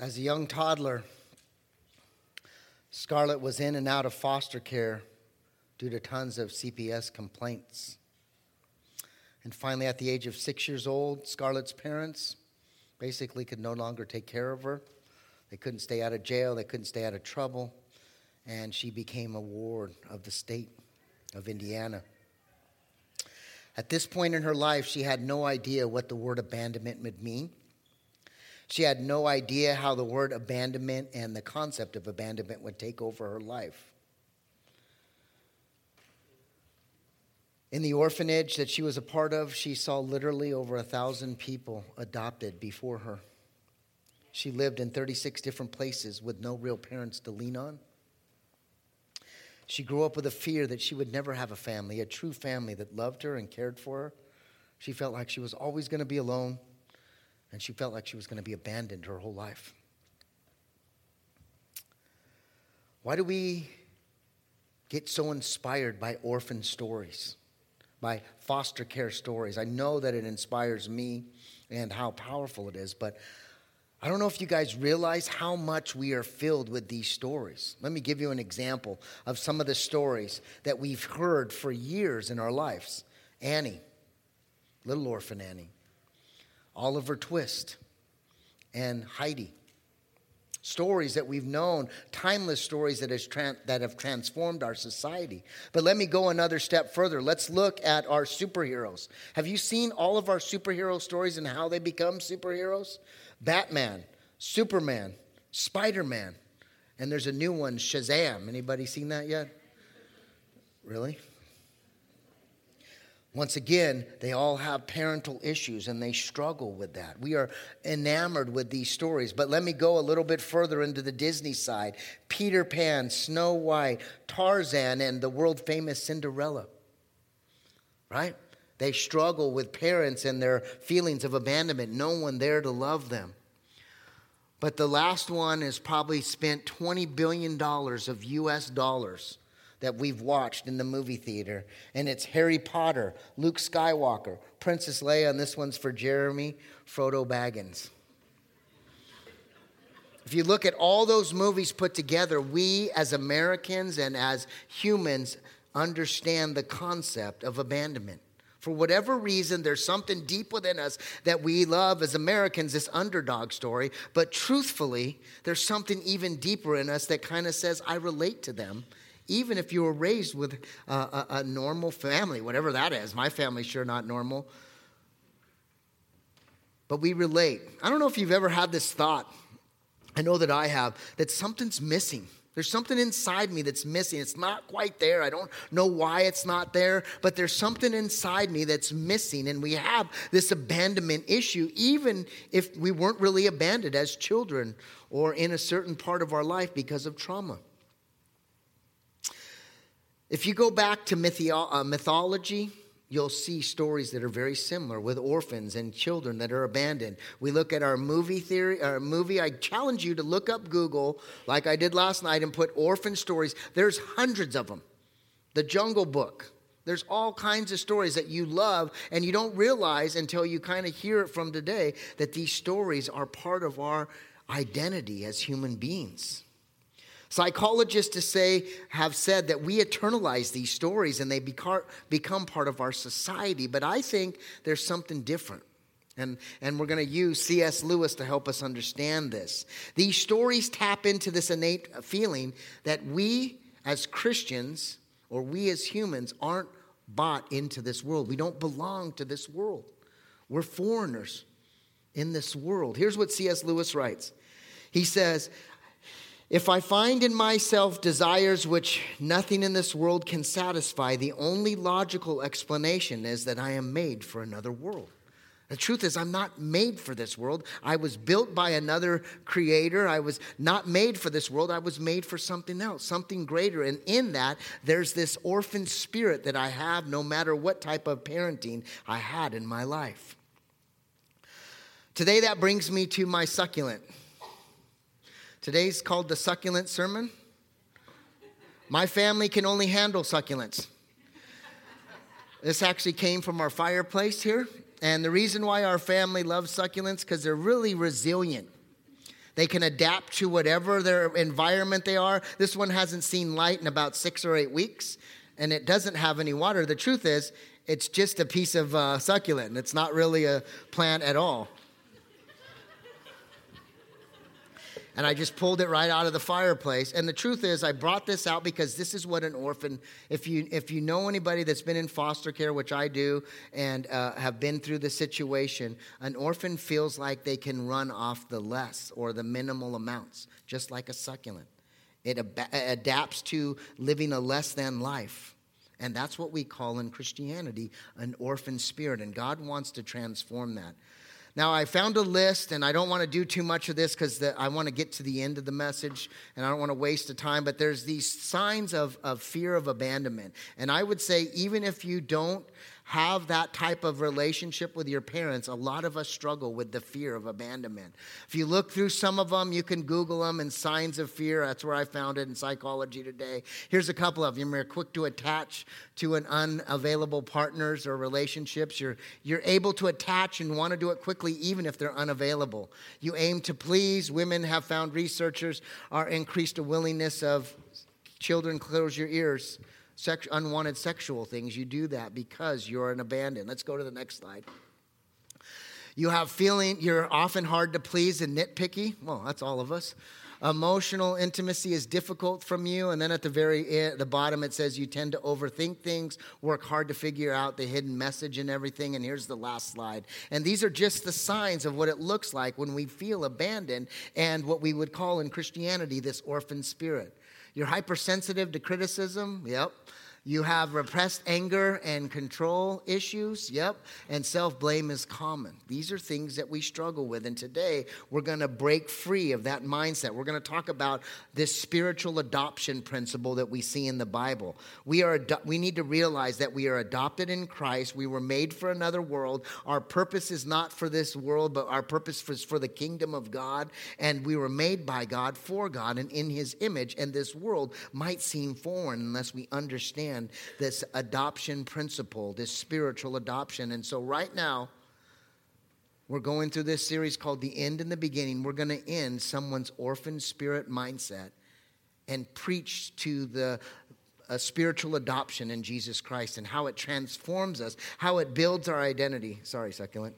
As a young toddler, Scarlett was in and out of foster care due to tons of CPS complaints. And finally, at the age of six years old, Scarlett's parents basically could no longer take care of her. They couldn't stay out of jail, they couldn't stay out of trouble, and she became a ward of the state of Indiana. At this point in her life, she had no idea what the word abandonment would mean. She had no idea how the word abandonment and the concept of abandonment would take over her life. In the orphanage that she was a part of, she saw literally over a thousand people adopted before her. She lived in 36 different places with no real parents to lean on. She grew up with a fear that she would never have a family, a true family that loved her and cared for her. She felt like she was always going to be alone, and she felt like she was going to be abandoned her whole life. Why do we get so inspired by orphan stories, by foster care stories? I know that it inspires me and how powerful it is, but I don't know if you guys realize how much we are filled with these stories. Let me give you an example of some of the stories that we've heard for years in our lives Annie, Little Orphan Annie, Oliver Twist, and Heidi. Stories that we've known, timeless stories that, have transformed our society. But let me go another step further. Let's look at our superheroes. Have you seen all of our superhero stories and how they become superheroes? Batman, Superman, Spider Man, and there's a new one, Shazam. Anybody seen that yet? Really? Once again, they all have parental issues and they struggle with that. We are enamored with these stories. But let me go a little bit further into the Disney side Peter Pan, Snow White, Tarzan, and the world famous Cinderella. Right? They struggle with parents and their feelings of abandonment, no one there to love them. But the last one has probably spent $20 billion of US dollars that we've watched in the movie theater. And it's Harry Potter, Luke Skywalker, Princess Leia, and this one's for Jeremy Frodo Baggins. If you look at all those movies put together, we as Americans and as humans understand the concept of abandonment. For whatever reason, there's something deep within us that we love as Americans, this underdog story. But truthfully, there's something even deeper in us that kind of says, I relate to them, even if you were raised with a, a, a normal family, whatever that is. My family's sure not normal. But we relate. I don't know if you've ever had this thought. I know that I have, that something's missing. There's something inside me that's missing. It's not quite there. I don't know why it's not there, but there's something inside me that's missing. And we have this abandonment issue, even if we weren't really abandoned as children or in a certain part of our life because of trauma. If you go back to uh, mythology, you'll see stories that are very similar with orphans and children that are abandoned. We look at our movie theory, our movie. I challenge you to look up Google, like I did last night, and put orphan stories. There's hundreds of them. The Jungle Book. There's all kinds of stories that you love, and you don't realize until you kind of hear it from today that these stories are part of our identity as human beings. Psychologists to say have said that we eternalize these stories and they become part of our society, but I think there's something different. And, and we're going to use C.S. Lewis to help us understand this. These stories tap into this innate feeling that we as Christians or we as humans aren't bought into this world. We don't belong to this world. We're foreigners in this world. Here's what C.S. Lewis writes He says, if I find in myself desires which nothing in this world can satisfy, the only logical explanation is that I am made for another world. The truth is, I'm not made for this world. I was built by another creator. I was not made for this world. I was made for something else, something greater. And in that, there's this orphan spirit that I have no matter what type of parenting I had in my life. Today, that brings me to my succulent. Today's called the succulent sermon. My family can only handle succulents. This actually came from our fireplace here. And the reason why our family loves succulents because they're really resilient. They can adapt to whatever their environment they are. This one hasn't seen light in about six or eight weeks, and it doesn't have any water. The truth is, it's just a piece of uh, succulent, it's not really a plant at all. And I just pulled it right out of the fireplace. And the truth is, I brought this out because this is what an orphan. If you if you know anybody that's been in foster care, which I do, and uh, have been through the situation, an orphan feels like they can run off the less or the minimal amounts, just like a succulent. It ab- adapts to living a less than life. And that's what we call in Christianity an orphan spirit. And God wants to transform that. Now, I found a list, and I don't want to do too much of this because I want to get to the end of the message and I don't want to waste the time, but there's these signs of, of fear of abandonment. And I would say, even if you don't have that type of relationship with your parents, a lot of us struggle with the fear of abandonment. If you look through some of them, you can Google them and signs of fear. That's where I found it in psychology today. Here's a couple of them. You're quick to attach to an unavailable partners or relationships. You're, you're able to attach and want to do it quickly, even if they're unavailable. You aim to please. Women have found researchers are increased a willingness of children close your ears sex, unwanted sexual things, you do that because you're an abandoned. Let's go to the next slide. You have feeling, you're often hard to please and nitpicky. Well, that's all of us. Emotional intimacy is difficult from you. And then at the very end, the bottom, it says you tend to overthink things, work hard to figure out the hidden message and everything. And here's the last slide. And these are just the signs of what it looks like when we feel abandoned and what we would call in Christianity this orphan spirit. You're hypersensitive to criticism. Yep. You have repressed anger and control issues. Yep. And self blame is common. These are things that we struggle with. And today we're going to break free of that mindset. We're going to talk about this spiritual adoption principle that we see in the Bible. We, are, we need to realize that we are adopted in Christ. We were made for another world. Our purpose is not for this world, but our purpose is for the kingdom of God. And we were made by God for God and in his image. And this world might seem foreign unless we understand understand this adoption principle, this spiritual adoption. And so, right now, we're going through this series called The End and the Beginning. We're going to end someone's orphan spirit mindset and preach to the a spiritual adoption in Jesus Christ and how it transforms us, how it builds our identity. Sorry, succulent.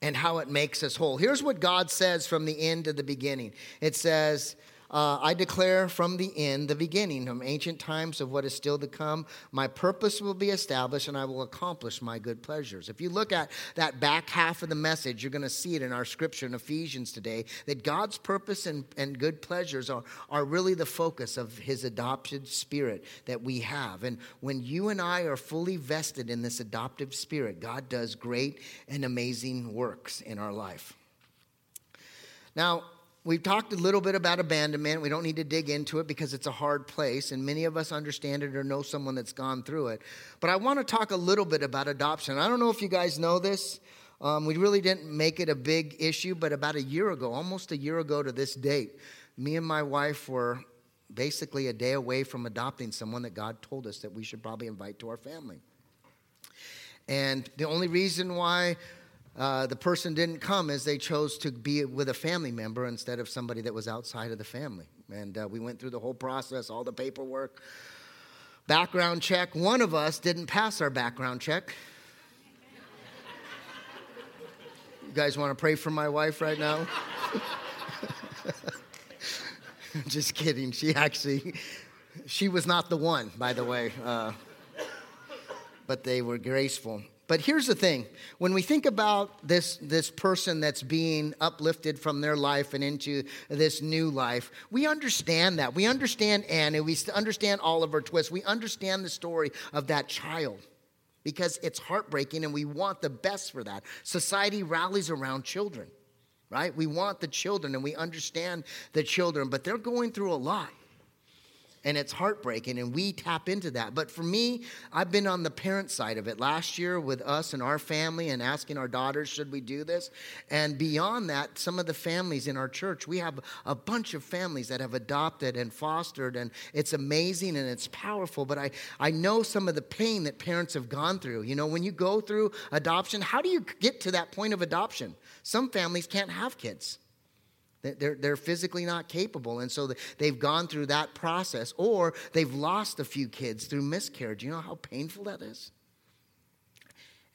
And how it makes us whole. Here's what God says from the end to the beginning it says, uh, I declare from the end, the beginning, from ancient times of what is still to come, my purpose will be established and I will accomplish my good pleasures. If you look at that back half of the message, you're going to see it in our scripture in Ephesians today that God's purpose and, and good pleasures are, are really the focus of his adopted spirit that we have. And when you and I are fully vested in this adoptive spirit, God does great and amazing works in our life. Now, We've talked a little bit about abandonment. We don't need to dig into it because it's a hard place, and many of us understand it or know someone that's gone through it. But I want to talk a little bit about adoption. I don't know if you guys know this. Um, we really didn't make it a big issue, but about a year ago, almost a year ago to this date, me and my wife were basically a day away from adopting someone that God told us that we should probably invite to our family. And the only reason why uh, the person didn't come as they chose to be with a family member instead of somebody that was outside of the family. And uh, we went through the whole process, all the paperwork, background check. One of us didn't pass our background check. You guys want to pray for my wife right now? Just kidding. She actually, she was not the one, by the way. Uh, but they were graceful. But here's the thing when we think about this, this person that's being uplifted from their life and into this new life, we understand that. We understand Annie. We understand Oliver Twist. We understand the story of that child because it's heartbreaking and we want the best for that. Society rallies around children, right? We want the children and we understand the children, but they're going through a lot. And it's heartbreaking, and we tap into that. But for me, I've been on the parent side of it last year with us and our family and asking our daughters, should we do this? And beyond that, some of the families in our church, we have a bunch of families that have adopted and fostered, and it's amazing and it's powerful. But I, I know some of the pain that parents have gone through. You know, when you go through adoption, how do you get to that point of adoption? Some families can't have kids. They're, they're physically not capable. And so they've gone through that process, or they've lost a few kids through miscarriage. You know how painful that is?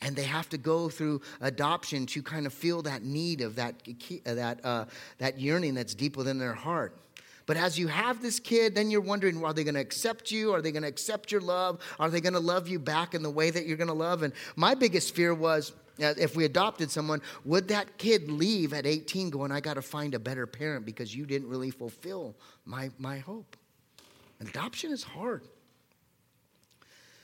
And they have to go through adoption to kind of feel that need of that, that, uh, that yearning that's deep within their heart. But as you have this kid, then you're wondering are they going to accept you? Are they going to accept your love? Are they going to love you back in the way that you're going to love? And my biggest fear was if we adopted someone, would that kid leave at 18 going, I got to find a better parent because you didn't really fulfill my, my hope? Adoption is hard.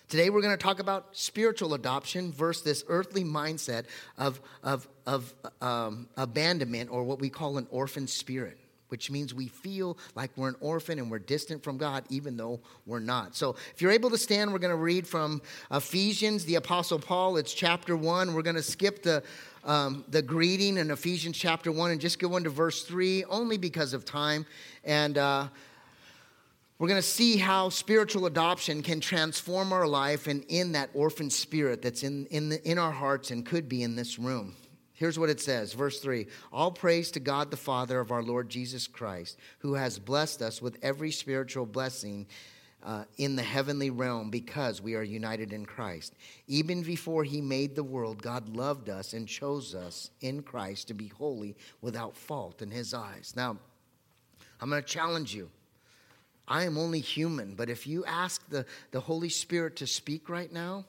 Today we're going to talk about spiritual adoption versus this earthly mindset of, of, of um, abandonment or what we call an orphan spirit which means we feel like we're an orphan and we're distant from God, even though we're not. So, if you're able to stand, we're going to read from Ephesians, the Apostle Paul. It's chapter 1. We're going to skip the, um, the greeting in Ephesians chapter 1 and just go into verse 3, only because of time. And uh, we're going to see how spiritual adoption can transform our life and in that orphan spirit that's in, in, the, in our hearts and could be in this room. Here's what it says, verse 3 All praise to God the Father of our Lord Jesus Christ, who has blessed us with every spiritual blessing uh, in the heavenly realm because we are united in Christ. Even before he made the world, God loved us and chose us in Christ to be holy without fault in his eyes. Now, I'm going to challenge you. I am only human, but if you ask the, the Holy Spirit to speak right now,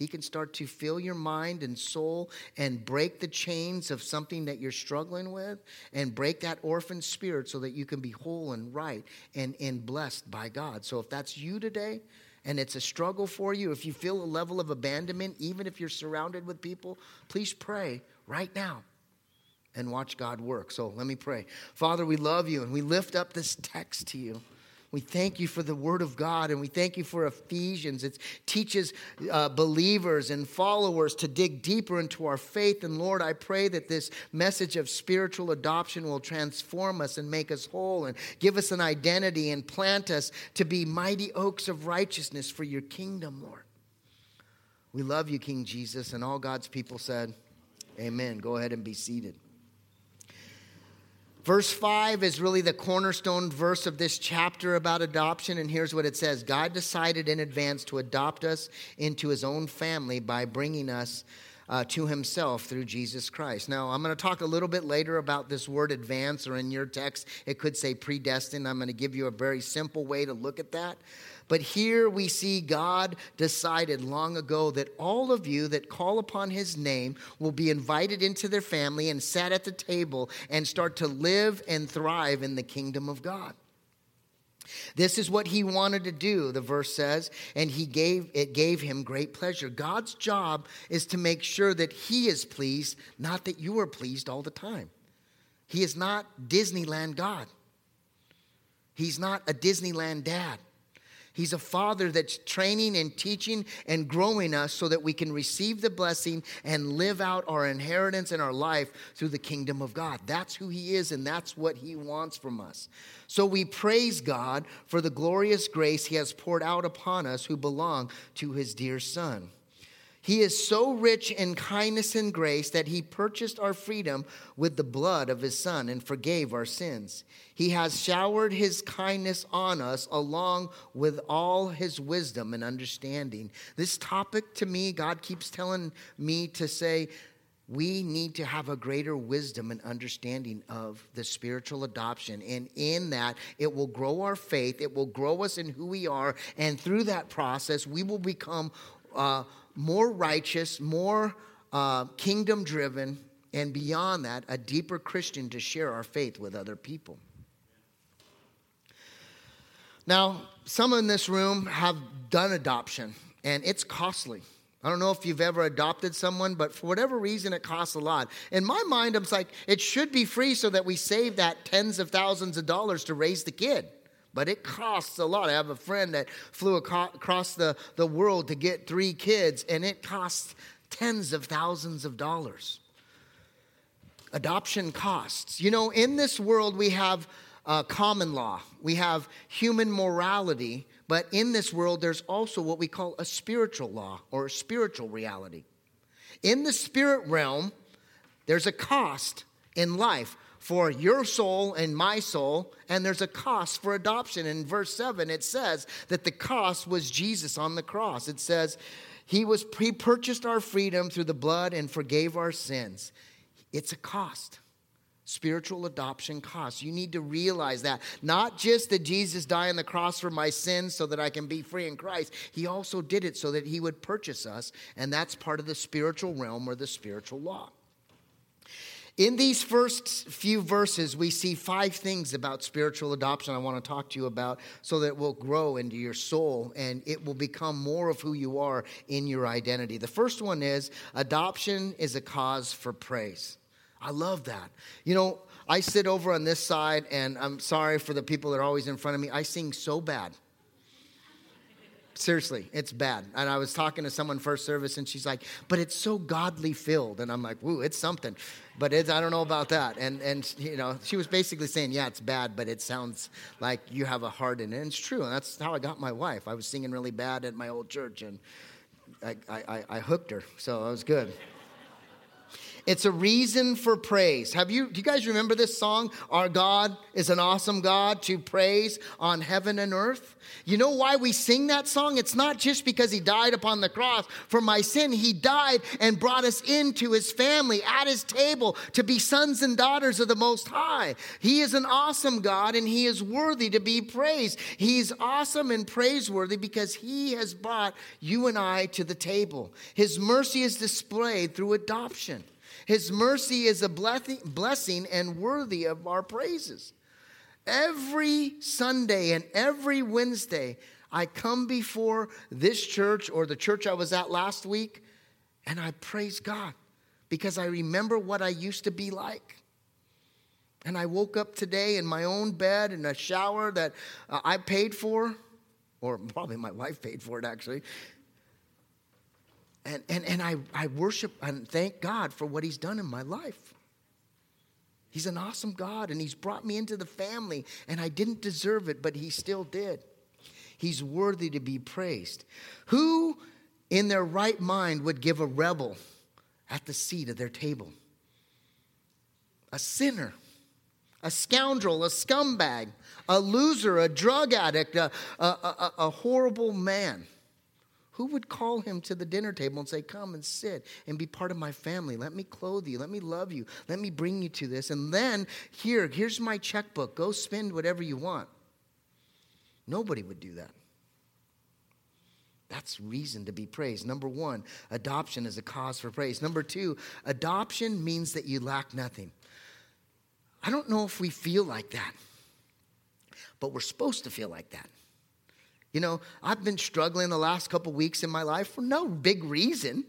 he can start to fill your mind and soul and break the chains of something that you're struggling with and break that orphan spirit so that you can be whole and right and, and blessed by God. So if that's you today, and it's a struggle for you, if you feel a level of abandonment, even if you're surrounded with people, please pray right now and watch God work. So let me pray. Father, we love you and we lift up this text to you. We thank you for the Word of God and we thank you for Ephesians. It teaches uh, believers and followers to dig deeper into our faith. And Lord, I pray that this message of spiritual adoption will transform us and make us whole and give us an identity and plant us to be mighty oaks of righteousness for your kingdom, Lord. We love you, King Jesus. And all God's people said, Amen. Go ahead and be seated. Verse 5 is really the cornerstone verse of this chapter about adoption, and here's what it says God decided in advance to adopt us into his own family by bringing us uh, to himself through Jesus Christ. Now, I'm going to talk a little bit later about this word advance, or in your text, it could say predestined. I'm going to give you a very simple way to look at that. But here we see God decided long ago that all of you that call upon his name will be invited into their family and sat at the table and start to live and thrive in the kingdom of God. This is what he wanted to do, the verse says, and he gave it gave him great pleasure. God's job is to make sure that he is pleased, not that you are pleased all the time. He is not Disneyland God. He's not a Disneyland dad. He's a father that's training and teaching and growing us so that we can receive the blessing and live out our inheritance in our life through the kingdom of God. That's who He is, and that's what He wants from us. So we praise God for the glorious grace He has poured out upon us who belong to His dear Son. He is so rich in kindness and grace that he purchased our freedom with the blood of his son and forgave our sins. He has showered his kindness on us along with all his wisdom and understanding. This topic to me, God keeps telling me to say, we need to have a greater wisdom and understanding of the spiritual adoption. And in that, it will grow our faith, it will grow us in who we are. And through that process, we will become uh, more righteous, more uh, kingdom driven, and beyond that, a deeper Christian to share our faith with other people. Now, some in this room have done adoption, and it's costly. I don't know if you've ever adopted someone, but for whatever reason, it costs a lot. In my mind, I'm like, it should be free so that we save that tens of thousands of dollars to raise the kid. But it costs a lot. I have a friend that flew across the, the world to get three kids, and it costs tens of thousands of dollars. Adoption costs. You know, in this world, we have uh, common law, we have human morality, but in this world, there's also what we call a spiritual law or a spiritual reality. In the spirit realm, there's a cost in life for your soul and my soul, and there's a cost for adoption. In verse 7, it says that the cost was Jesus on the cross. It says, He was he purchased our freedom through the blood and forgave our sins. It's a cost. Spiritual adoption costs. You need to realize that. Not just that Jesus died on the cross for my sins so that I can be free in Christ, He also did it so that He would purchase us, and that's part of the spiritual realm or the spiritual law. In these first few verses, we see five things about spiritual adoption I want to talk to you about so that it will grow into your soul and it will become more of who you are in your identity. The first one is adoption is a cause for praise. I love that. You know, I sit over on this side, and I'm sorry for the people that are always in front of me. I sing so bad. Seriously, it's bad. And I was talking to someone first service, and she's like, "But it's so godly filled," and I'm like, "Woo, it's something." But it's, I don't know about that. And and you know, she was basically saying, "Yeah, it's bad, but it sounds like you have a heart in it." And it's true, and that's how I got my wife. I was singing really bad at my old church, and I I, I hooked her, so it was good. It's a reason for praise. Have you, do you guys remember this song? Our God is an awesome God to praise on heaven and earth. You know why we sing that song? It's not just because he died upon the cross for my sin. He died and brought us into his family at his table to be sons and daughters of the Most High. He is an awesome God and he is worthy to be praised. He's awesome and praiseworthy because he has brought you and I to the table. His mercy is displayed through adoption. His mercy is a blessing and worthy of our praises. Every Sunday and every Wednesday, I come before this church or the church I was at last week, and I praise God because I remember what I used to be like. And I woke up today in my own bed in a shower that uh, I paid for, or probably my wife paid for it actually. And, and, and I, I worship and thank God for what He's done in my life. He's an awesome God, and He's brought me into the family, and I didn't deserve it, but He still did. He's worthy to be praised. Who in their right mind would give a rebel at the seat of their table? A sinner, a scoundrel, a scumbag, a loser, a drug addict, a, a, a, a horrible man. Who would call him to the dinner table and say, Come and sit and be part of my family? Let me clothe you. Let me love you. Let me bring you to this. And then, here, here's my checkbook. Go spend whatever you want. Nobody would do that. That's reason to be praised. Number one, adoption is a cause for praise. Number two, adoption means that you lack nothing. I don't know if we feel like that, but we're supposed to feel like that. You know, I've been struggling the last couple weeks in my life for no big reason.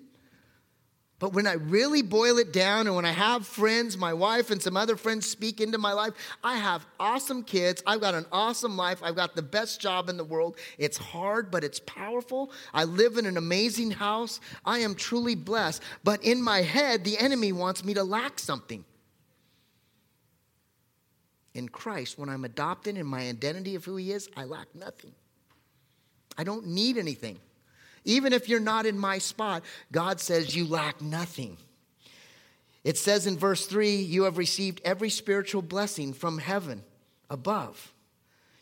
But when I really boil it down and when I have friends, my wife and some other friends speak into my life, I have awesome kids. I've got an awesome life. I've got the best job in the world. It's hard, but it's powerful. I live in an amazing house. I am truly blessed. But in my head, the enemy wants me to lack something. In Christ, when I'm adopted in my identity of who He is, I lack nothing. I don't need anything. Even if you're not in my spot, God says you lack nothing. It says in verse 3 you have received every spiritual blessing from heaven above.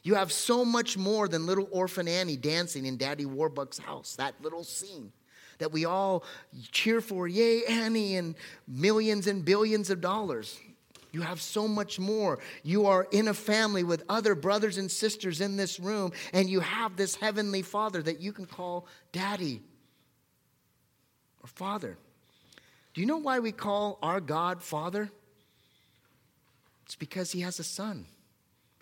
You have so much more than little orphan Annie dancing in Daddy Warbucks' house, that little scene that we all cheer for, yay, Annie, and millions and billions of dollars. You have so much more. You are in a family with other brothers and sisters in this room, and you have this heavenly Father that you can call Daddy or Father. Do you know why we call our God Father? It's because He has a Son.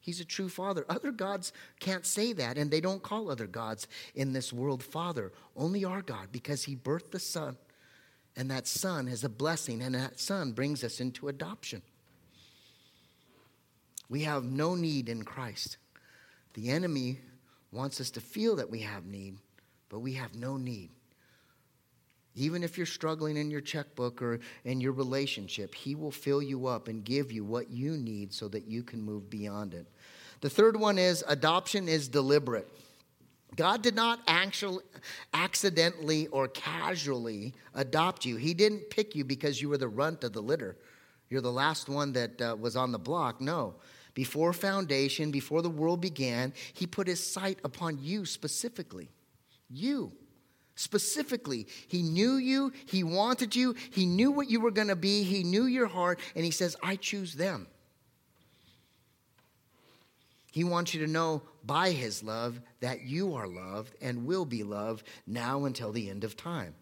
He's a true Father. Other gods can't say that, and they don't call other gods in this world Father. Only our God, because He birthed the Son, and that Son is a blessing, and that Son brings us into adoption. We have no need in Christ. The enemy wants us to feel that we have need, but we have no need. Even if you're struggling in your checkbook or in your relationship, He will fill you up and give you what you need so that you can move beyond it. The third one is adoption is deliberate. God did not actually accidentally or casually adopt you. He didn't pick you because you were the runt of the litter. You're the last one that uh, was on the block. No. Before foundation, before the world began, he put his sight upon you specifically. You. Specifically, he knew you, he wanted you, he knew what you were going to be, he knew your heart, and he says, I choose them. He wants you to know by his love that you are loved and will be loved now until the end of time.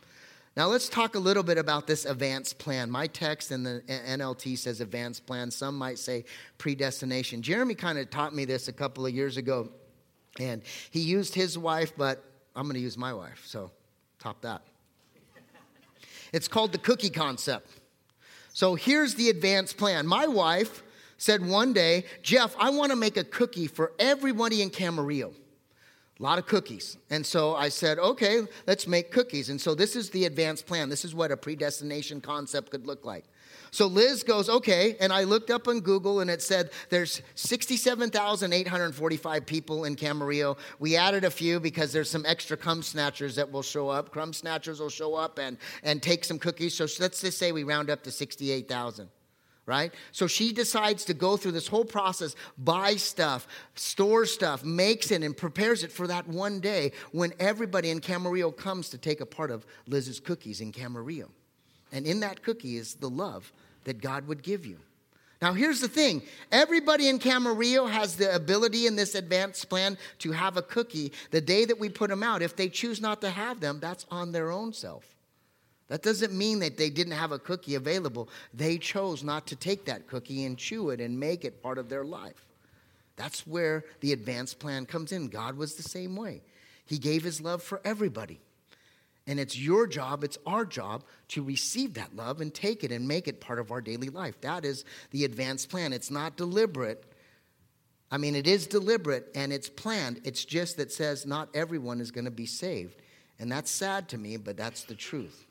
Now, let's talk a little bit about this advanced plan. My text in the NLT says advanced plan. Some might say predestination. Jeremy kind of taught me this a couple of years ago, and he used his wife, but I'm going to use my wife, so top that. It's called the cookie concept. So here's the advanced plan. My wife said one day, Jeff, I want to make a cookie for everybody in Camarillo. A lot of cookies. And so I said, okay, let's make cookies. And so this is the advanced plan. This is what a predestination concept could look like. So Liz goes, okay. And I looked up on Google and it said there's 67,845 people in Camarillo. We added a few because there's some extra crumb snatchers that will show up. Crumb snatchers will show up and, and take some cookies. So let's just say we round up to 68,000 right? So she decides to go through this whole process, buy stuff, store stuff, makes it, and prepares it for that one day when everybody in Camarillo comes to take a part of Liz's cookies in Camarillo. And in that cookie is the love that God would give you. Now, here's the thing everybody in Camarillo has the ability in this advanced plan to have a cookie the day that we put them out. If they choose not to have them, that's on their own self. That doesn't mean that they didn't have a cookie available. They chose not to take that cookie and chew it and make it part of their life. That's where the advanced plan comes in. God was the same way. He gave his love for everybody. And it's your job, it's our job to receive that love and take it and make it part of our daily life. That is the advanced plan. It's not deliberate. I mean, it is deliberate and it's planned. It's just that says not everyone is going to be saved. And that's sad to me, but that's the truth.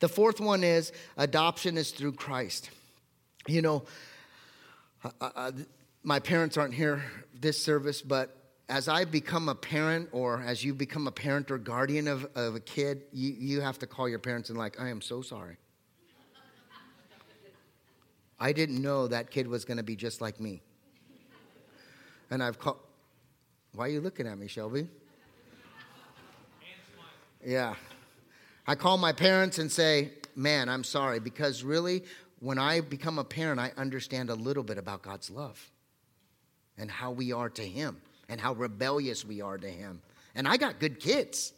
The fourth one is adoption is through Christ. You know, uh, uh, my parents aren't here this service, but as I become a parent, or as you become a parent or guardian of, of a kid, you, you have to call your parents and, like, I am so sorry. I didn't know that kid was going to be just like me. And I've called. Why are you looking at me, Shelby? Yeah. I call my parents and say, Man, I'm sorry, because really, when I become a parent, I understand a little bit about God's love and how we are to Him and how rebellious we are to Him. And I got good kids.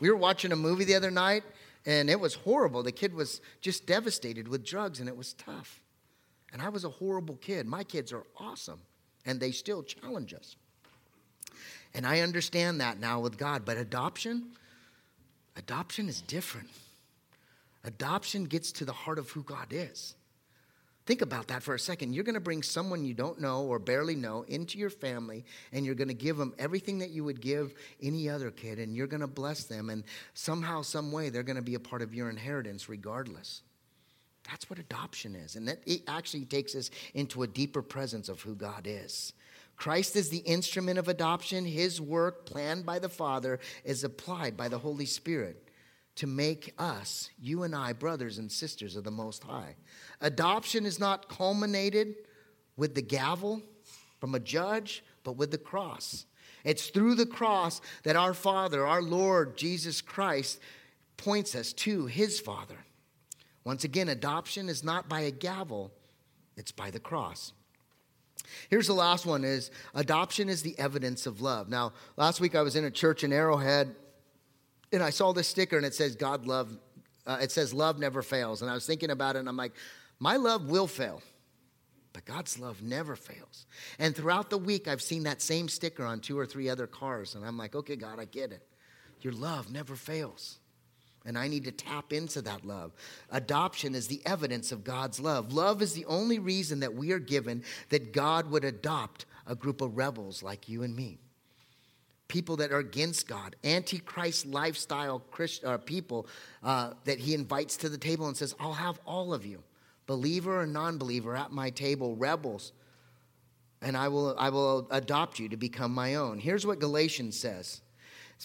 We were watching a movie the other night, and it was horrible. The kid was just devastated with drugs, and it was tough. And I was a horrible kid. My kids are awesome, and they still challenge us. And I understand that now with God. But adoption, Adoption is different. Adoption gets to the heart of who God is. Think about that for a second. You're going to bring someone you don't know or barely know into your family, and you're going to give them everything that you would give any other kid, and you're going to bless them, and somehow, some way, they're going to be a part of your inheritance regardless. That's what adoption is. And that it actually takes us into a deeper presence of who God is. Christ is the instrument of adoption. His work, planned by the Father, is applied by the Holy Spirit to make us, you and I, brothers and sisters of the Most High. Adoption is not culminated with the gavel from a judge, but with the cross. It's through the cross that our Father, our Lord Jesus Christ, points us to his Father. Once again, adoption is not by a gavel, it's by the cross. Here's the last one is adoption is the evidence of love. Now, last week I was in a church in Arrowhead and I saw this sticker and it says God love uh, it says love never fails and I was thinking about it and I'm like my love will fail. But God's love never fails. And throughout the week I've seen that same sticker on two or three other cars and I'm like, "Okay, God, I get it. Your love never fails." And I need to tap into that love. Adoption is the evidence of God's love. Love is the only reason that we are given that God would adopt a group of rebels like you and me. People that are against God, antichrist lifestyle Christ, uh, people uh, that he invites to the table and says, I'll have all of you, believer or non believer, at my table, rebels, and I will, I will adopt you to become my own. Here's what Galatians says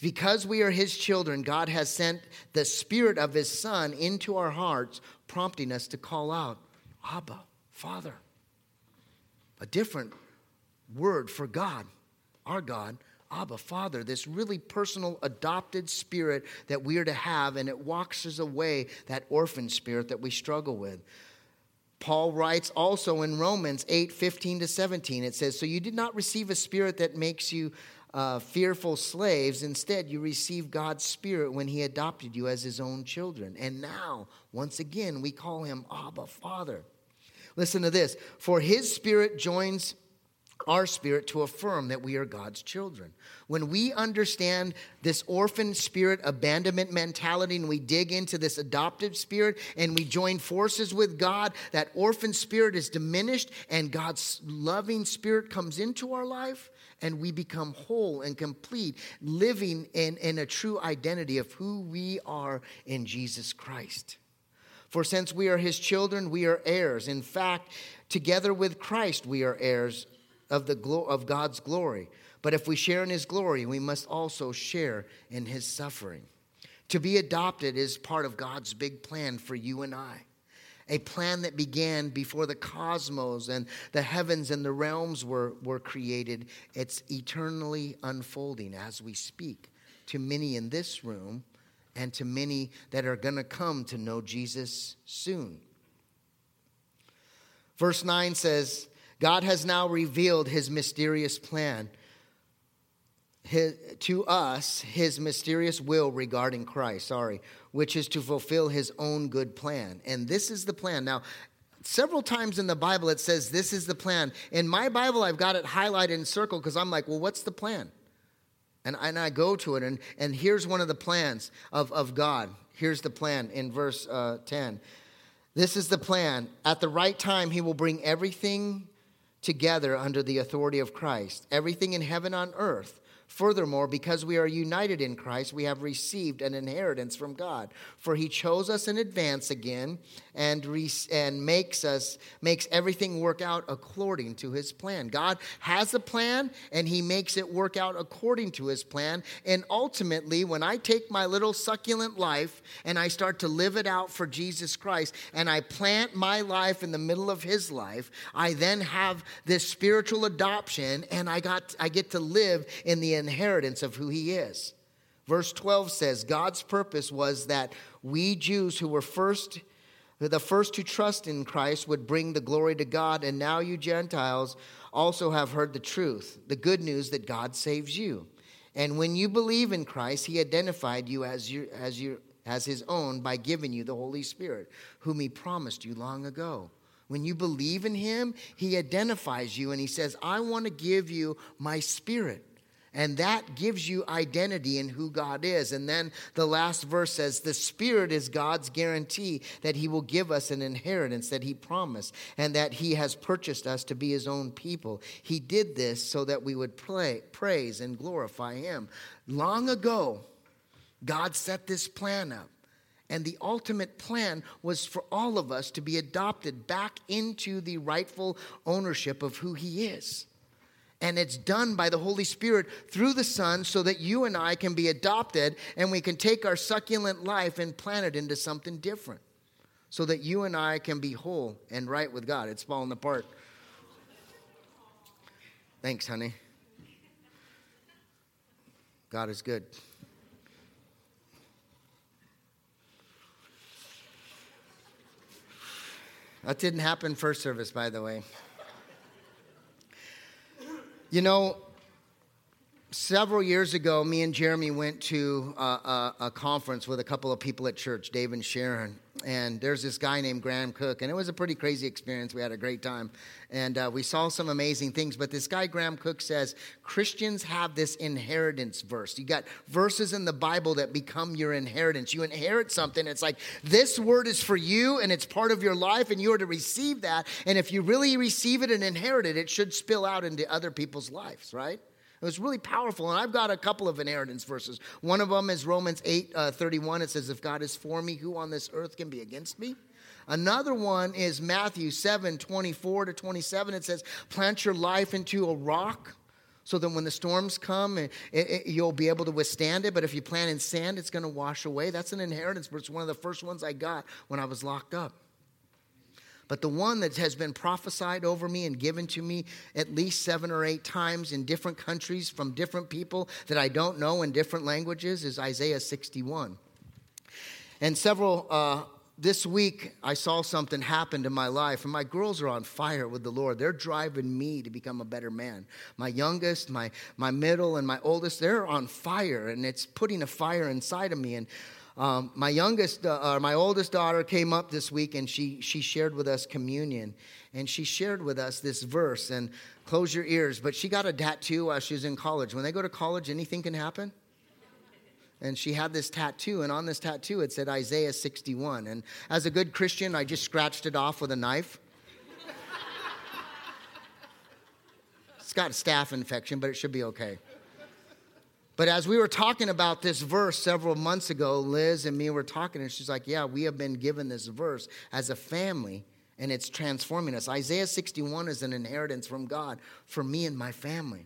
because we are his children, God has sent the spirit of his son into our hearts, prompting us to call out, Abba, Father. A different word for God, our God, Abba, Father, this really personal adopted spirit that we are to have, and it washes away that orphan spirit that we struggle with. Paul writes also in Romans 8 15 to 17, it says, So you did not receive a spirit that makes you uh, fearful slaves. Instead, you received God's Spirit when He adopted you as His own children. And now, once again, we call Him Abba, Father. Listen to this For His Spirit joins our spirit to affirm that we are God's children. When we understand this orphan spirit abandonment mentality and we dig into this adoptive spirit and we join forces with God, that orphan spirit is diminished and God's loving spirit comes into our life and we become whole and complete, living in, in a true identity of who we are in Jesus Christ. For since we are his children, we are heirs. In fact, together with Christ, we are heirs of, the glo- of God's glory. But if we share in his glory, we must also share in his suffering. To be adopted is part of God's big plan for you and I a plan that began before the cosmos and the heavens and the realms were, were created. It's eternally unfolding as we speak to many in this room and to many that are going to come to know Jesus soon. Verse 9 says, God has now revealed his mysterious plan his, to us his mysterious will regarding Christ, sorry, which is to fulfill his own good plan. And this is the plan. Now, several times in the Bible it says this is the plan. In my Bible, I've got it highlighted in circle because I'm like, well, what's the plan? And, and I go to it, and, and here's one of the plans of, of God. Here's the plan in verse uh, 10. This is the plan. At the right time, he will bring everything together under the authority of Christ, everything in heaven on earth Furthermore, because we are united in Christ, we have received an inheritance from God. For he chose us in advance again and, re- and makes us makes everything work out according to his plan. God has a plan and he makes it work out according to his plan. And ultimately, when I take my little succulent life and I start to live it out for Jesus Christ and I plant my life in the middle of his life, I then have this spiritual adoption and I got I get to live in the inheritance of who he is. Verse 12 says, God's purpose was that we Jews who were first the first to trust in Christ would bring the glory to God, and now you Gentiles also have heard the truth, the good news that God saves you. And when you believe in Christ, he identified you as your, as your as his own by giving you the Holy Spirit, whom he promised you long ago. When you believe in him, he identifies you and he says, I want to give you my spirit. And that gives you identity in who God is. And then the last verse says, The Spirit is God's guarantee that He will give us an inheritance that He promised and that He has purchased us to be His own people. He did this so that we would pray, praise and glorify Him. Long ago, God set this plan up. And the ultimate plan was for all of us to be adopted back into the rightful ownership of who He is. And it's done by the Holy Spirit through the Son so that you and I can be adopted and we can take our succulent life and plant it into something different so that you and I can be whole and right with God. It's falling apart. Thanks, honey. God is good. That didn't happen first service, by the way. You know, several years ago, me and Jeremy went to a, a, a, conference with a couple of people at church, Dave and Sharon. And there's this guy named Graham Cooke, and it was a pretty crazy experience. We had a great time, and uh, we saw some amazing things. But this guy Graham Cooke, says Christians have this inheritance verse. You got verses in the Bible that become your inheritance. You inherit something. It's like this word is for you, and it's part of your life, and you are to receive that. And if you really receive it and inherit it, it should spill out into other people's lives, right? It was really powerful. And I've got a couple of inheritance verses. One of them is Romans 8 uh, 31. It says, If God is for me, who on this earth can be against me? Another one is Matthew 7 24 to 27. It says, Plant your life into a rock so that when the storms come, it, it, you'll be able to withstand it. But if you plant in sand, it's going to wash away. That's an inheritance verse, one of the first ones I got when I was locked up. But the one that has been prophesied over me and given to me at least seven or eight times in different countries from different people that I don't know in different languages is Isaiah 61. And several, uh, this week, I saw something happen to my life, and my girls are on fire with the Lord. They're driving me to become a better man. My youngest, my, my middle, and my oldest, they're on fire, and it's putting a fire inside of me. And um, my youngest, uh, uh, my oldest daughter came up this week and she, she shared with us communion. And she shared with us this verse. And close your ears, but she got a tattoo while she was in college. When they go to college, anything can happen. And she had this tattoo, and on this tattoo it said Isaiah 61. And as a good Christian, I just scratched it off with a knife. it's got a staph infection, but it should be okay. But as we were talking about this verse several months ago, Liz and me were talking, and she's like, Yeah, we have been given this verse as a family, and it's transforming us. Isaiah 61 is an inheritance from God for me and my family.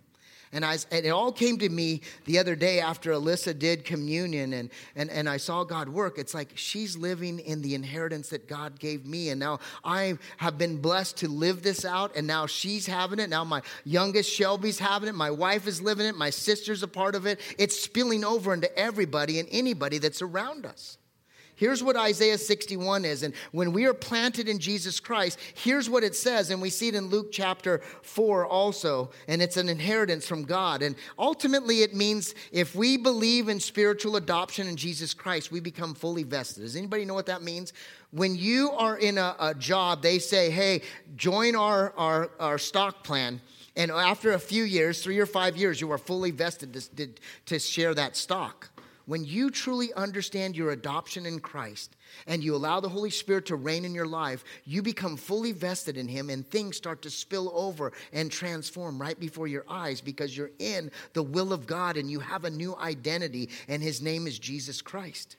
And, I, and it all came to me the other day after Alyssa did communion and, and, and I saw God work. It's like she's living in the inheritance that God gave me. And now I have been blessed to live this out. And now she's having it. Now my youngest Shelby's having it. My wife is living it. My sister's a part of it. It's spilling over into everybody and anybody that's around us. Here's what Isaiah 61 is. And when we are planted in Jesus Christ, here's what it says. And we see it in Luke chapter 4 also. And it's an inheritance from God. And ultimately, it means if we believe in spiritual adoption in Jesus Christ, we become fully vested. Does anybody know what that means? When you are in a, a job, they say, hey, join our, our, our stock plan. And after a few years, three or five years, you are fully vested to, to, to share that stock when you truly understand your adoption in Christ and you allow the Holy Spirit to reign in your life, you become fully vested in Him and things start to spill over and transform right before your eyes because you're in the will of God and you have a new identity, and His name is Jesus Christ.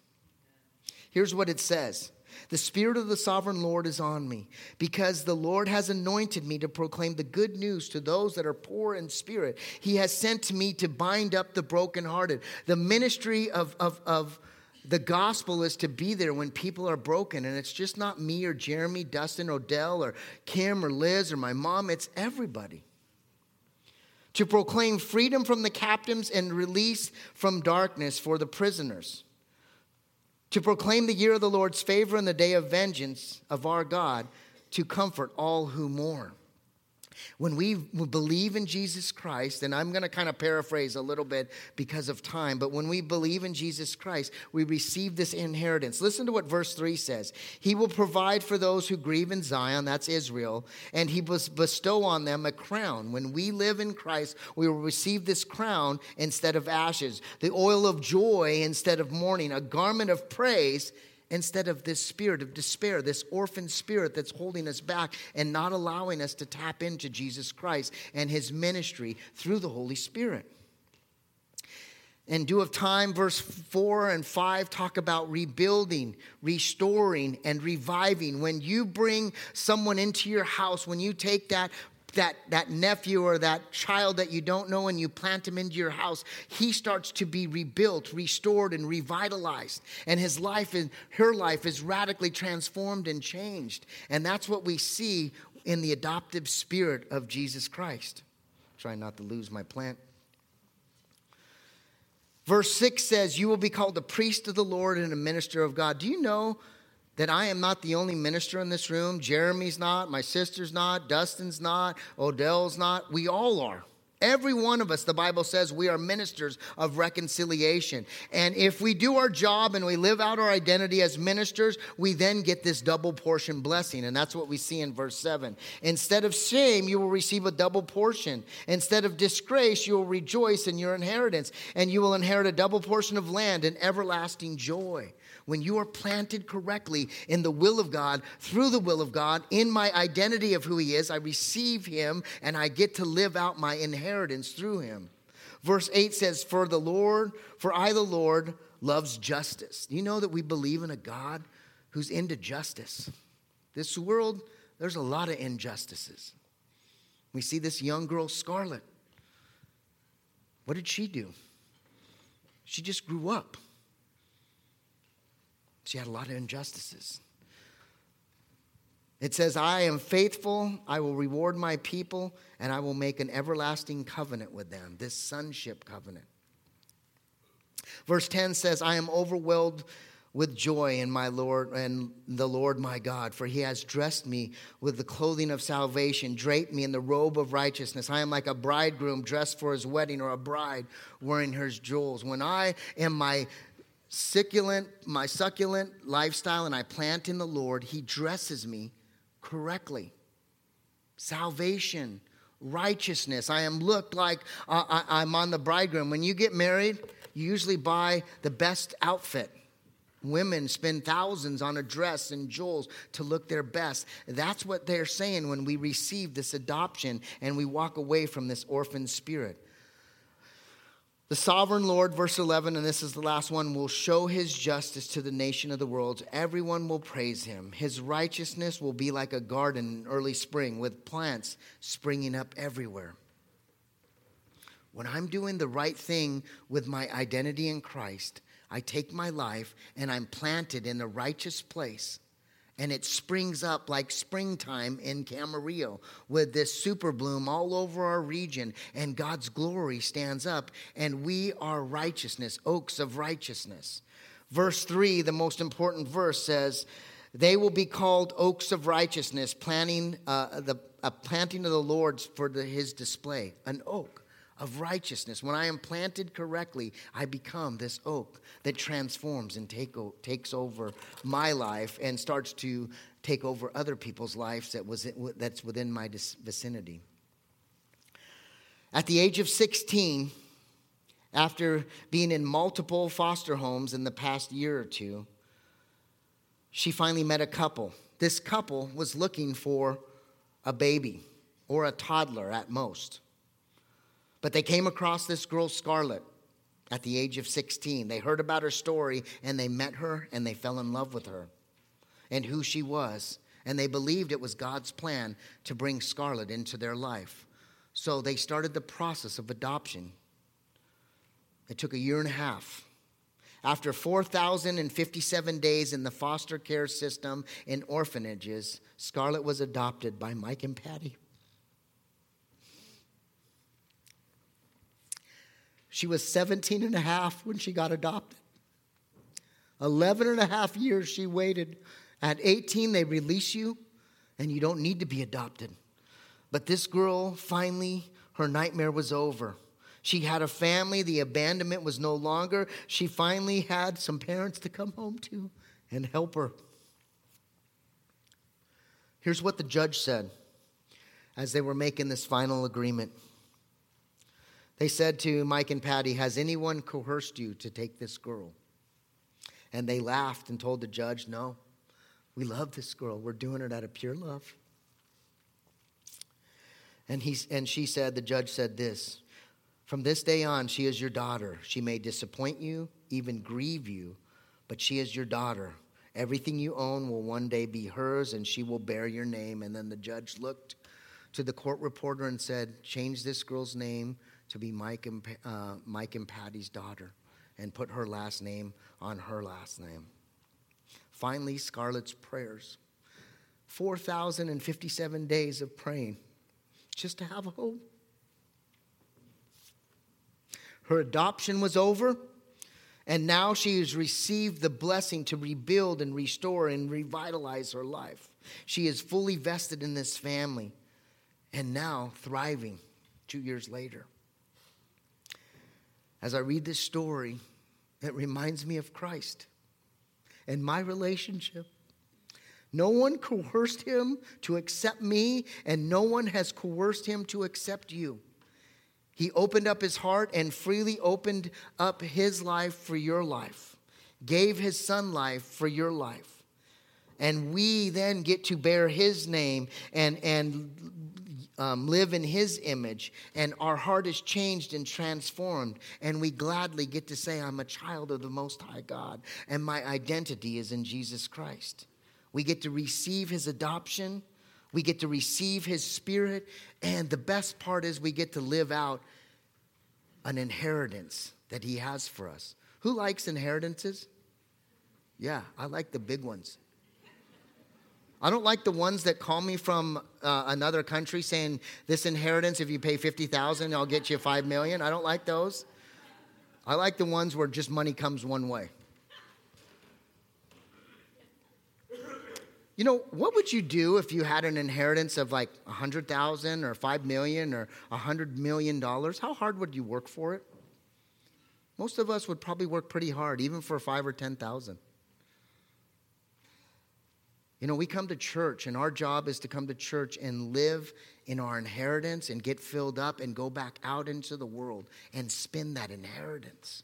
Here's what it says the Spirit of the sovereign Lord is on me, because the Lord has anointed me to proclaim the good news to those that are poor in spirit. He has sent me to bind up the brokenhearted. The ministry of, of, of the gospel is to be there when people are broken. And it's just not me or Jeremy, Dustin, Odell, or Kim or Liz or my mom, it's everybody. To proclaim freedom from the captives and release from darkness for the prisoners to proclaim the year of the Lord's favor and the day of vengeance of our God, to comfort all who mourn. When we believe in Jesus Christ, and I'm going to kind of paraphrase a little bit because of time, but when we believe in Jesus Christ, we receive this inheritance. Listen to what verse 3 says He will provide for those who grieve in Zion, that's Israel, and He will bestow on them a crown. When we live in Christ, we will receive this crown instead of ashes, the oil of joy instead of mourning, a garment of praise instead of this spirit of despair, this orphan spirit that's holding us back and not allowing us to tap into Jesus Christ and his ministry through the Holy Spirit. In due of time, verse 4 and 5 talk about rebuilding, restoring, and reviving. When you bring someone into your house, when you take that that, that nephew or that child that you don't know and you plant him into your house, he starts to be rebuilt, restored, and revitalized. And his life and her life is radically transformed and changed. And that's what we see in the adoptive spirit of Jesus Christ. Try not to lose my plant. Verse 6 says, You will be called a priest of the Lord and a minister of God. Do you know that I am not the only minister in this room. Jeremy's not, my sister's not, Dustin's not, Odell's not. We all are. Every one of us, the Bible says, we are ministers of reconciliation. And if we do our job and we live out our identity as ministers, we then get this double portion blessing. And that's what we see in verse 7. Instead of shame, you will receive a double portion. Instead of disgrace, you will rejoice in your inheritance. And you will inherit a double portion of land and everlasting joy when you are planted correctly in the will of God, through the will of God, in my identity of who He is, I receive Him and I get to live out my inheritance through Him. Verse 8 says, For the Lord, for I, the Lord, loves justice. You know that we believe in a God who's into justice. This world, there's a lot of injustices. We see this young girl, Scarlet. What did she do? She just grew up. She had a lot of injustices. It says, I am faithful, I will reward my people, and I will make an everlasting covenant with them, this sonship covenant. Verse 10 says, I am overwhelmed with joy in my Lord and the Lord my God, for he has dressed me with the clothing of salvation, draped me in the robe of righteousness. I am like a bridegroom dressed for his wedding, or a bride wearing her jewels. When I am my succulent, my succulent lifestyle and I plant in the Lord, He dresses me correctly. Salvation, righteousness. I am looked like uh, I, I'm on the bridegroom. When you get married, you usually buy the best outfit. Women spend thousands on a dress and jewels to look their best. That's what they're saying when we receive this adoption and we walk away from this orphan spirit. The sovereign Lord, verse 11, and this is the last one, will show his justice to the nation of the world. Everyone will praise him. His righteousness will be like a garden in early spring with plants springing up everywhere. When I'm doing the right thing with my identity in Christ, I take my life and I'm planted in a righteous place and it springs up like springtime in Camarillo with this super bloom all over our region, and God's glory stands up, and we are righteousness, oaks of righteousness. Verse 3, the most important verse, says, They will be called oaks of righteousness, planting, uh, the, a planting of the Lord's for the, his display, an oak of righteousness. When I am planted correctly, I become this oak that transforms and take, takes over my life and starts to take over other people's lives that was, that's within my vicinity. At the age of 16, after being in multiple foster homes in the past year or two, she finally met a couple. This couple was looking for a baby or a toddler at most. But they came across this girl, Scarlet, at the age of 16. They heard about her story and they met her and they fell in love with her and who she was. And they believed it was God's plan to bring Scarlet into their life. So they started the process of adoption. It took a year and a half. After 4,057 days in the foster care system in orphanages, Scarlett was adopted by Mike and Patty. She was 17 and a half when she got adopted. 11 and a half years she waited. At 18, they release you, and you don't need to be adopted. But this girl, finally, her nightmare was over. She had a family, the abandonment was no longer. She finally had some parents to come home to and help her. Here's what the judge said as they were making this final agreement. They said to Mike and Patty, Has anyone coerced you to take this girl? And they laughed and told the judge, No, we love this girl. We're doing it out of pure love. And, he, and she said, The judge said this From this day on, she is your daughter. She may disappoint you, even grieve you, but she is your daughter. Everything you own will one day be hers, and she will bear your name. And then the judge looked to the court reporter and said, Change this girl's name to be Mike and, uh, Mike and Patty's daughter and put her last name on her last name. Finally, Scarlett's prayers 4,057 days of praying just to have a home. Her adoption was over, and now she has received the blessing to rebuild and restore and revitalize her life. She is fully vested in this family and now thriving two years later. As I read this story, it reminds me of Christ and my relationship. No one coerced him to accept me, and no one has coerced him to accept you. He opened up his heart and freely opened up his life for your life, gave his son life for your life. And we then get to bear his name and, and um, live in his image, and our heart is changed and transformed. And we gladly get to say, I'm a child of the Most High God, and my identity is in Jesus Christ. We get to receive his adoption, we get to receive his spirit, and the best part is we get to live out an inheritance that he has for us. Who likes inheritances? Yeah, I like the big ones. I don't like the ones that call me from uh, another country saying this inheritance if you pay 50,000 I'll get you 5 million. I don't like those. I like the ones where just money comes one way. You know, what would you do if you had an inheritance of like 100,000 or 5 million or 100 million dollars? How hard would you work for it? Most of us would probably work pretty hard even for 5 or 10,000. You know, we come to church, and our job is to come to church and live in our inheritance and get filled up and go back out into the world and spend that inheritance.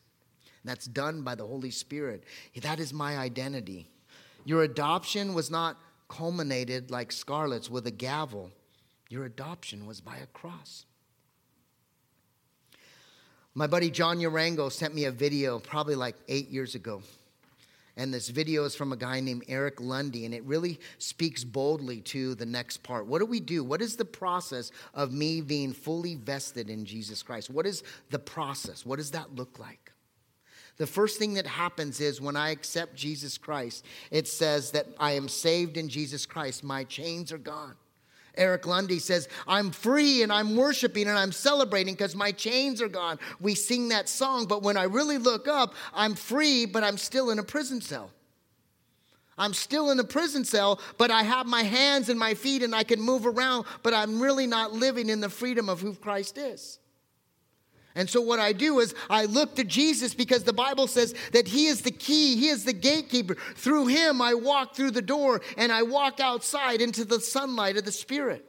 That's done by the Holy Spirit. That is my identity. Your adoption was not culminated like scarlet's with a gavel, your adoption was by a cross. My buddy John Urango sent me a video probably like eight years ago and this video is from a guy named Eric Ludy, and it really speaks boldly to the next part. What do we do? What is the process of me being fully vested in Jesus Christ? What is the process? What does that look like? The first thing that happens is when I accept Jesus Christ, it says that I am saved in Jesus Christ. My chains are gone. Eric Ludy says, I'm free and I'm worshiping and I'm celebrating because my chains are gone. We sing that song, but when I really look up, I'm free, but I'm still in a prison cell. I'm still in a prison cell, but I have my hands and my feet and I can move around, but I'm really not living in the freedom of who Christ is. And so, what I do is I look to Jesus because the Bible says that He is the key, He is the gatekeeper. Through Him, I walk through the door and I walk outside into the sunlight of the Spirit.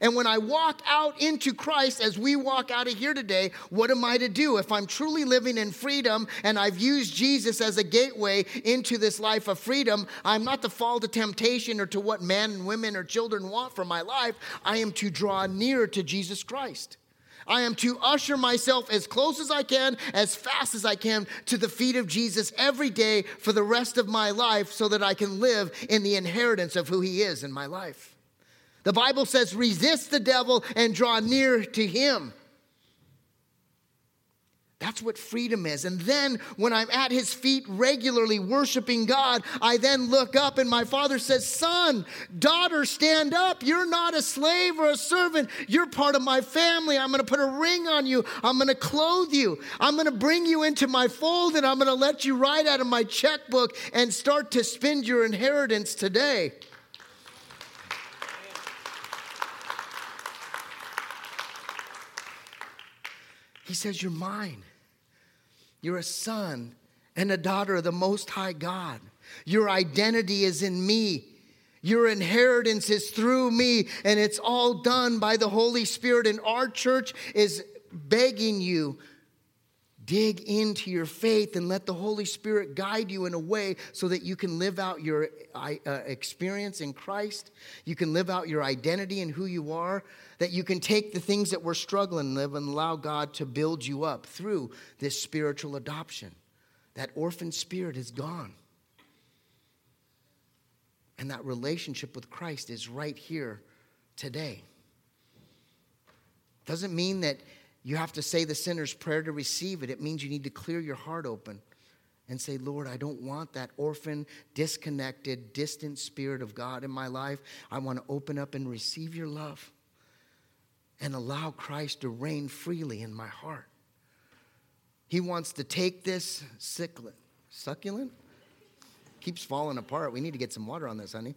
And when I walk out into Christ, as we walk out of here today, what am I to do? If I'm truly living in freedom and I've used Jesus as a gateway into this life of freedom, I'm not to fall to temptation or to what men and women or children want for my life. I am to draw near to Jesus Christ. I am to usher myself as close as I can, as fast as I can, to the feet of Jesus every day for the rest of my life so that I can live in the inheritance of who he is in my life. The Bible says, resist the devil and draw near to him. That's what freedom is. And then when I'm at his feet regularly worshiping God, I then look up and my father says, Son, daughter, stand up. You're not a slave or a servant. You're part of my family. I'm going to put a ring on you. I'm going to clothe you. I'm going to bring you into my fold and I'm going to let you write out of my checkbook and start to spend your inheritance today. Says, You're mine. You're a son and a daughter of the Most High God. Your identity is in me. Your inheritance is through me, and it's all done by the Holy Spirit. And our church is begging you dig into your faith and let the Holy Spirit guide you in a way so that you can live out your uh, experience in Christ. You can live out your identity and who you are. That you can take the things that we're struggling with and allow God to build you up through this spiritual adoption. That orphan spirit is gone. And that relationship with Christ is right here today. Doesn't mean that you have to say the sinner's prayer to receive it. It means you need to clear your heart open and say, Lord, I don't want that orphan, disconnected, distant spirit of God in my life. I want to open up and receive your love and allow Christ to reign freely in my heart. He wants to take this succulent, succulent? Keeps falling apart. We need to get some water on this, honey.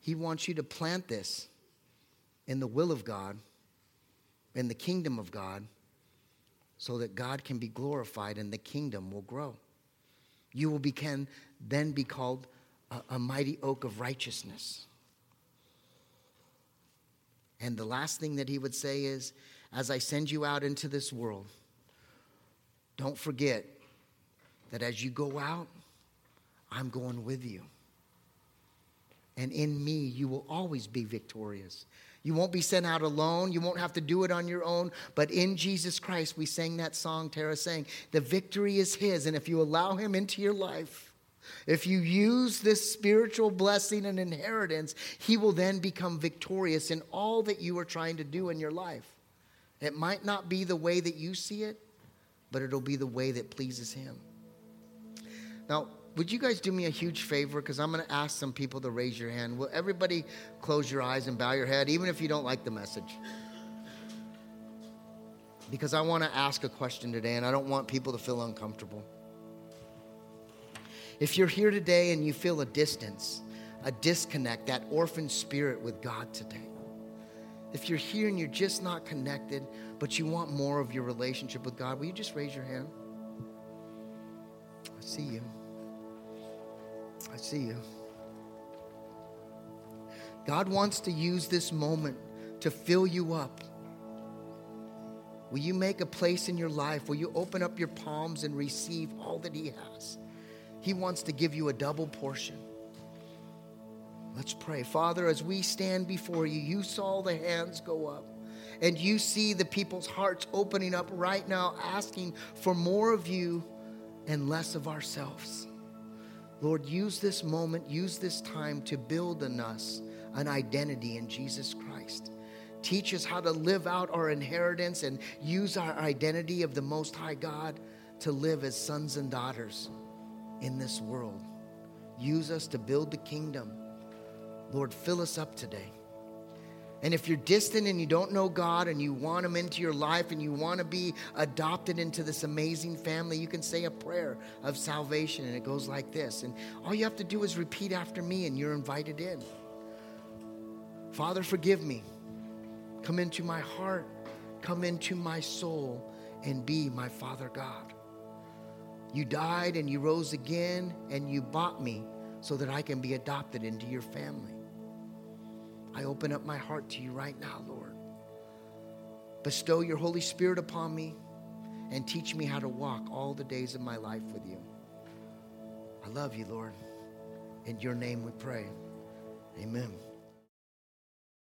He wants you to plant this in the will of God, in the kingdom of God, so that God can be glorified and the kingdom will grow. You will become, then be called a, a mighty oak of righteousness. And the last thing that he would say is, as I send you out into this world, don't forget that as you go out, I'm going with you. And in me, you will always be victorious. You won't be sent out alone. You won't have to do it on your own. But in Jesus Christ, we sang that song, Tara sang, the victory is His. And if you allow Him into your life, if you use this spiritual blessing and inheritance, He will then become victorious in all that you are trying to do in your life. It might not be the way that you see it, but it'll be the way that pleases Him. Now, would you guys do me a huge favor? Because I'm going to ask some people to raise your hand. Will everybody close your eyes and bow your head, even if you don't like the message? Because I want to ask a question today, and I don't want people to feel uncomfortable. If you're here today and you feel a distance, a disconnect, that orphan spirit with God today, if you're here and you're just not connected, but you want more of your relationship with God, will you just raise your hand? I see you. I see you. God wants to use this moment to fill you up. Will you make a place in your life? Will you open up your palms and receive all that He has? He wants to give you a double portion. Let's pray. Father, as we stand before you, you saw the hands go up. And you see the people's hearts opening up right now, asking for more of you and less of ourselves. Lord, use this moment, use this time to build in us an identity in Jesus Christ. Teach us how to live out our inheritance and use our identity of the Most High God to live as sons and daughters in this world. Use us to build the kingdom. Lord, fill us up today. And if you're distant and you don't know God and you want Him into your life and you want to be adopted into this amazing family, you can say a prayer of salvation and it goes like this. And all you have to do is repeat after me and you're invited in. Father, forgive me. Come into my heart, come into my soul, and be my Father God. You died and you rose again and you bought me so that I can be adopted into your family. I open up my heart to you right now, Lord. Bestow your Holy Spirit upon me and teach me how to walk all the days of my life with you. I love you, Lord. In your name we pray. Amen.